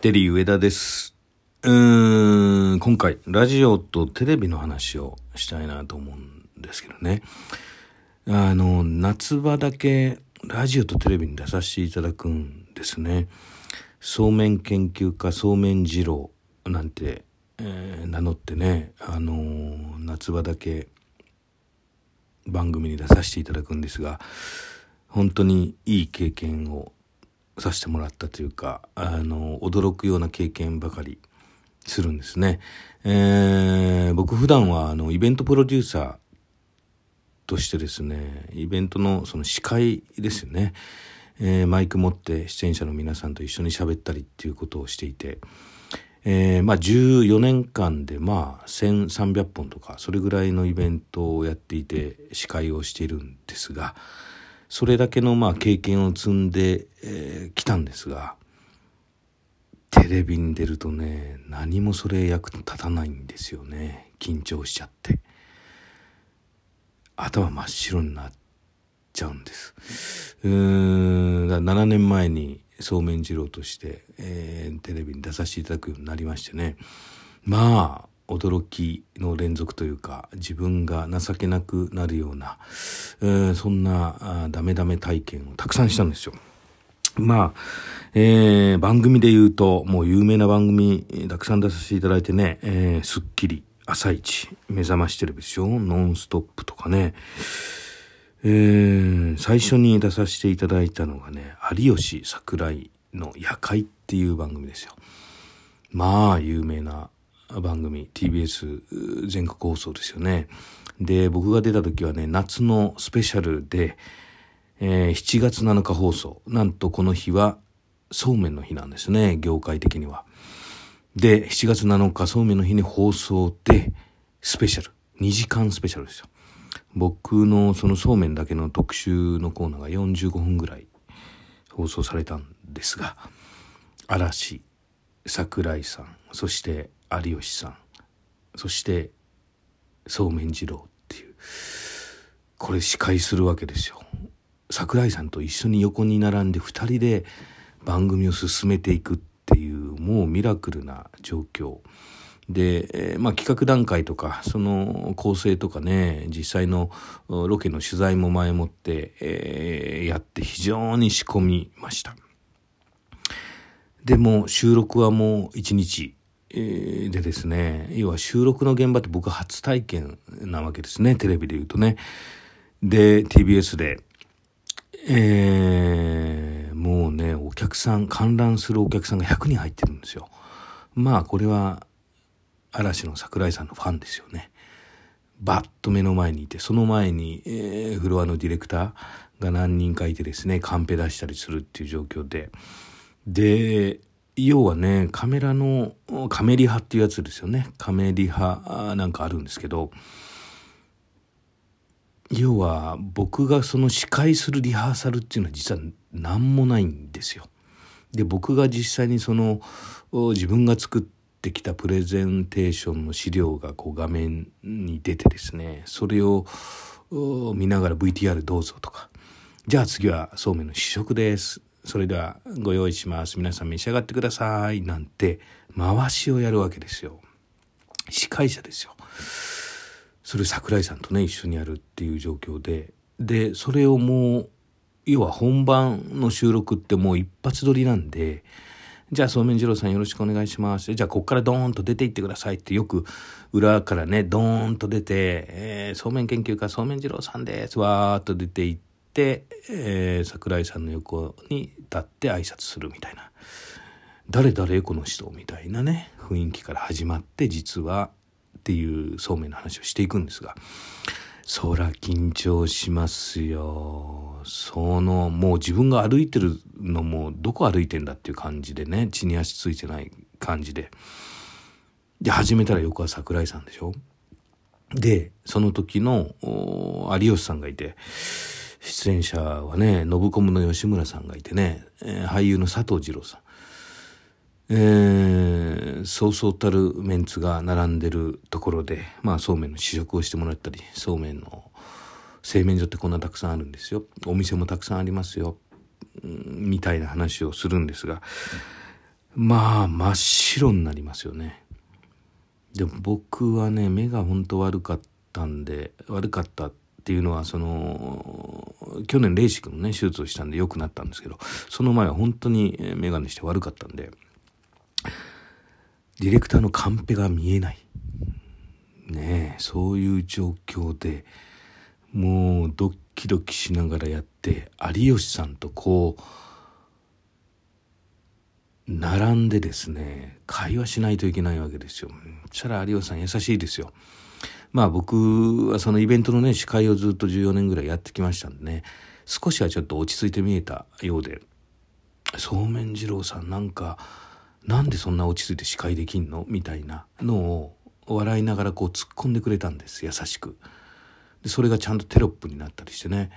テリー上田です。うーん、今回、ラジオとテレビの話をしたいなと思うんですけどね。あの、夏場だけラジオとテレビに出させていただくんですね。そうめん研究家、そうめん二郎なんて、えー名乗ってね、あの夏場だけ番組に出させていただくんですが、本当にいい経験をさせてもらったというか、あの、驚くような経験ばかりするんですね。えー僕普段はあの、イベントプロデューサーとしてですね、イベントのその司会ですよね。えーマイク持って出演者の皆さんと一緒に喋ったりっていうことをしていて、えーまあ14年間でまあ1300本とかそれぐらいのイベントをやっていて司会をしているんですがそれだけのまあ経験を積んでき、えー来たんですがテレビに出るとね何もそれ役立たないんですよね。緊張しちゃって。頭真っ白になっちゃうんです。うーんだ7年前にそうめん二郎として、えーテレビに出させていただくようになりましてね。まあ驚きの連続というか自分が情けなくなるような、えーそんなダメダメ体験をたくさんしたんですよ。まあ、えー番組で言うと、もう有名な番組、たくさん出させていただいてね、えースッキリ、朝一、目覚ましテレビですよ、ノンストップとかね、えー最初に出させていただいたのがね、有吉桜井の夜会っていう番組ですよ。まあ、有名な番組、TBS 全国放送ですよね。で、僕が出た時はね、夏のスペシャルで、えー7月7日放送。なんとこの日は、そうめんの日なんですね、業界的には。で、7月7日、そうめんの日に放送で、スペシャル。2時間スペシャルですよ。僕のそのそうめんだけの特集のコーナーが45分ぐらい放送されたんですが、嵐、桜井さん、そして有吉さん、そしてそうめん二郎っていう、これ司会するわけですよ。桜井さんと一緒に横に並んで二人で番組を進めていくっていうもうミラクルな状況で、まあ、企画段階とかその構成とかね実際のロケの取材も前もって、えーやって非常に仕込みましたでも収録はもう一日でですね要は収録の現場って僕初体験なわけですねテレビで言うとねで TBS でえーもうね、お客さん、観覧するお客さんが100人入ってるんですよ。まあ、これは、嵐の桜井さんのファンですよね。バッと目の前にいて、その前に、えーフロアのディレクターが何人かいてですね、カンペ出したりするっていう状況で。で、要はね、カメラの、カメリハっていうやつですよね。カメリハあーなんかあるんですけど、要は僕がその司会するリハーサルっていうのは実は何もないんですよ。で僕が実際にその自分が作ってきたプレゼンテーションの資料がこう画面に出てですねそれを見ながら VTR どうぞとかじゃあ次はそうめんの試食ですそれではご用意します。皆さん召し上がってください。なんて回しをやるわけですよ。司会者ですよ。それ桜井さんとね一緒にやるっていう状況で。でそれをもう要は本番の収録ってもう一発撮りなんでじゃあそうめん二郎さんよろしくお願いします。じゃあこっからドーンと出ていってください。ってよく裏からねドーンと出て、えーそうめん研究家そうめん二郎さんです。わーっと出ていって、えー桜井さんの横に立って挨拶するみたいな。誰誰この人みたいなね雰囲気から始まって実はっていうそうめんの話をしていくんですが。そら緊張しますよ。そのもう自分が歩いてるのもどこ歩いてんだっていう感じでね地に足ついてない感じで。で始めたら横は桜井さんでしょ。でその時の有吉さんがいて出演者はね信コムの吉村さんがいてね、俳優の佐藤二朗さんえーそうそうたるメンツが並んでるところで、まあ、そうめんの試食をしてもらったり、そうめんの製麺所ってこんなたくさんあるんですよ。お店もたくさんありますよ。みたいな話をするんですが、まあ真っ白になりますよね。で僕はね目が本当悪かったんで悪かったっていうのはその去年レーシックのね手術をしたんで良くなったんですけどその前は本当に眼鏡して悪かったんでディレクターのカンペが見えないねえそういう状況でもうドッキドキしながらやって有吉さんとこう並んでですね会話しないといけないわけですよ。そしたら有吉さん優しいですよ。まあ僕はそのイベントのね司会をずっと14年ぐらいやってきましたんでね少しはちょっと落ち着いて見えたようでそうめん二郎さんなんかなんでそんな落ち着いて司会できんの？みたいなのを笑いながらこう突っ込んでくれたんです優しく。でそれがちゃんとテロップになったりしてね、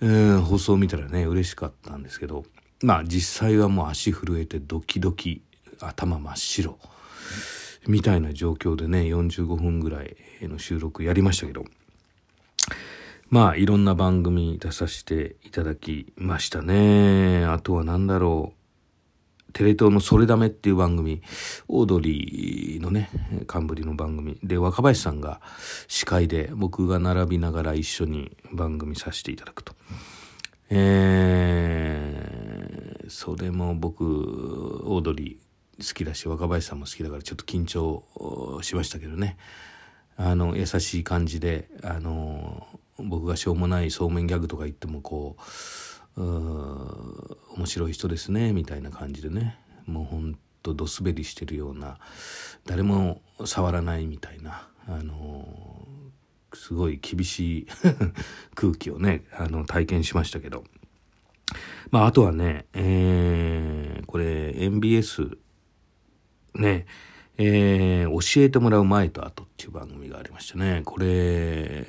うん放送を見たらね嬉しかったんですけどまあ実際はもう足震えてドキドキ頭真っ白みたいな状況でね45分ぐらいの収録やりましたけど。まあいろんな番組出させていただきましたね。あとは何だろう。テレ東の「それダメ」っていう番組オードリーのね冠の番組。で若林さんが司会で僕が並びながら一緒に番組させていただくと。えー、それも僕オードリー好きだし若林さんも好きだからちょっと緊張しましたけどねあの優しい感じであの僕がしょうもないそうめんギャグとか言ってもこう面白い人ですねみたいな感じでねもうほんとどすべりしてるような誰も触らないみたいなあのすごい厳しい 空気をね、あの、体験しましたけど。まあ、あとはね、えー、これ、MBS、ね、えー、教えてもらう前と後っていう番組がありましてね。これ、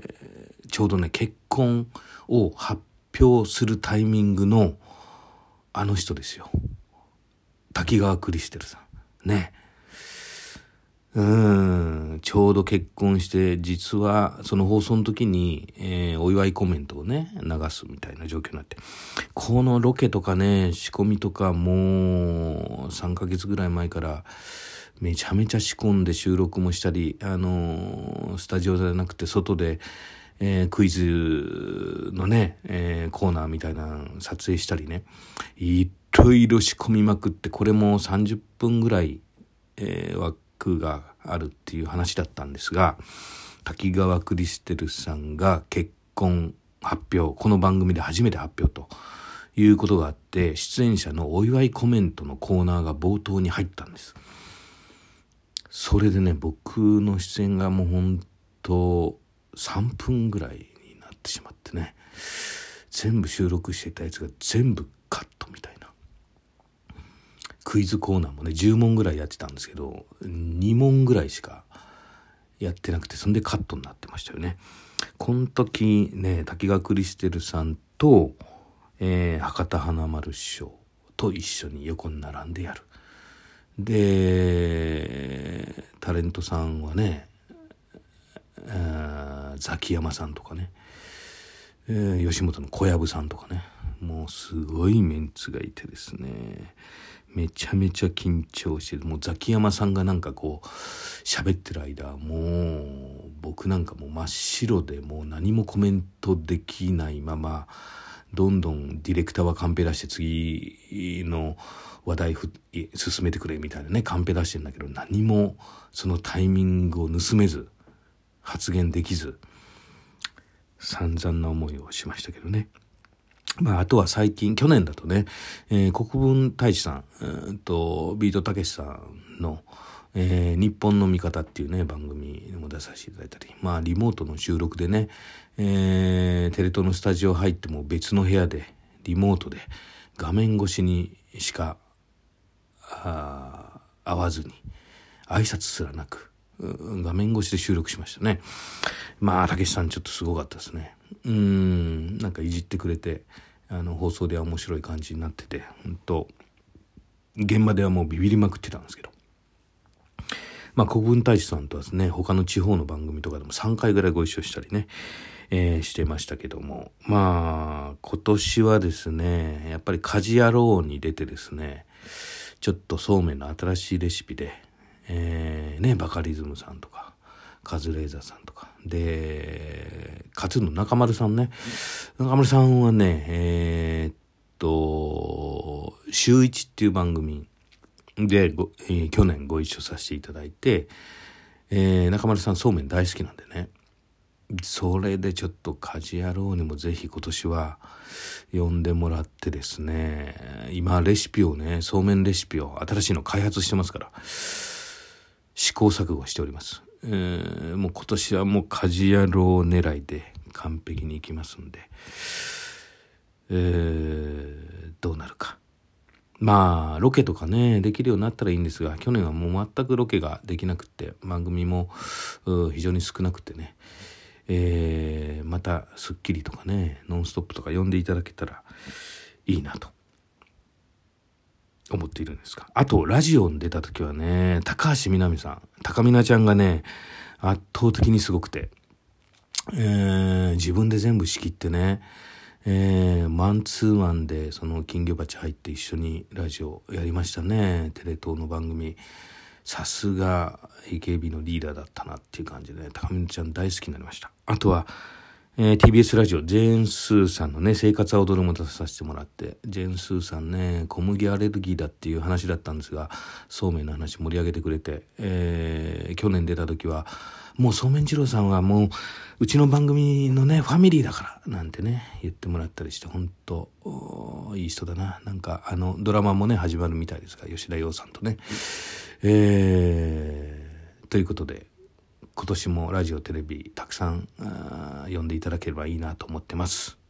ちょうどね、結婚を発表するタイミングの、あの人ですよ。滝川クリステルさん。ね。うん、ちょうど結婚して、実はその放送の時に、えー、お祝いコメントをね、流すみたいな状況になって。このロケとかね、仕込みとかもう3ヶ月ぐらい前からめちゃめちゃ仕込んで収録もしたり、あのー、スタジオじゃなくて外で、えー、クイズのね、え、コーナーみたいな撮影したりね、いろいろ仕込みまくって、これも30分ぐらい、えー、句があるっていう話だったんですが滝川クリステルさんが結婚発表この番組で初めて発表ということがあって出演者のお祝いコメントのコーナーが冒頭に入ったんです。それでね僕の出演がもう本当3分ぐらいになってしまってね全部収録してたやつが全部クイズコーナーもね10問ぐらいやってたんですけど2問ぐらいしかやってなくてそんでカットになってましたよね。この時ね滝川クリステルさんと、えー、博多華丸師匠と一緒に横に並んでやる。でタレントさんはねザキヤマさんとかね、えー、吉本の小籔さんとかねもうすごいメンツがいてですねめちゃめちゃ緊張してもうザキヤマさんがなんかこう喋ってる間もう僕なんかもう真っ白でもう何もコメントできないままどんどんディレクターはカンペ出して次の話題ふ進めてくれみたいなねカンペ出してんだけど何もそのタイミングを盗めず発言できず散々な思いをしましたけどね。まあ、あとは最近、去年だとね、えー、国分太一さん、えー、と、ビートたけしさんの、えー、日本の味方っていうね、番組も出させていただいたり、まあ、リモートの収録でね、えー、テレ東のスタジオ入っても別の部屋で、リモートで、画面越しにしか、あ会わずに、挨拶すらなく、画面越しで収録しましたね。まあ、たけしさんちょっとすごかったですね。うん、なんかいじってくれて、あの、放送では面白い感じになってて、本当現場ではもうビビりまくってたんですけど。まあ、国分太一さんとはですね、他の地方の番組とかでも3回ぐらいご一緒したりね、えー、してましたけども、まあ、今年はですね、やっぱり家事野郎に出てですね、ちょっとそうめんの新しいレシピで、えー、ね、バカリズムさんとか、カズレーザーさんとか、で、かつの中丸さんね。中丸さんはね、えー、っと、週一っていう番組でご、えー、去年ご一緒させていただいて、えー、中丸さんそうめん大好きなんでね。それでちょっと家事野郎にもぜひ今年は呼んでもらってですね、今レシピをね、そうめんレシピを新しいの開発してますから、試行錯誤しております。えー、もう今年はもう家事野郎狙いで完璧にいきますんで、えー、どうなるか。まあ、ロケとかね、できるようになったらいいんですが、去年はもう全くロケができなくて、番組も非常に少なくてね、えー、また『スッキリ』とかね『ノンストップ!』とか呼んでいただけたらいいなと思っているんですがあとラジオに出た時はね高橋みなみさん高みなちゃんがね圧倒的にすごくて、えー、自分で全部仕切ってねえー、マンツーマンでその金魚鉢入って一緒にラジオやりましたね。テレ東の番組。さすが AKB のリーダーだったなっていう感じでね、高見ちゃん大好きになりました。あとは、えー、TBS ラジオ、ジェーン・スーさんのね、生活は踊るも出させてもらって、ジェーン・スーさんね、小麦アレルギーだっていう話だったんですが、そうめんの話盛り上げてくれて、えー、去年出た時は、もうそうめん二郎さんはもう、うちの番組のね、ファミリーだから、なんてね、言ってもらったりして、本当いい人だな。なんか、あの、ドラマもね、始まるみたいですが、吉田洋さんとね。えー、ということで、今年もラジオ、テレビ、たくさん読んでいただければいいなと思ってます。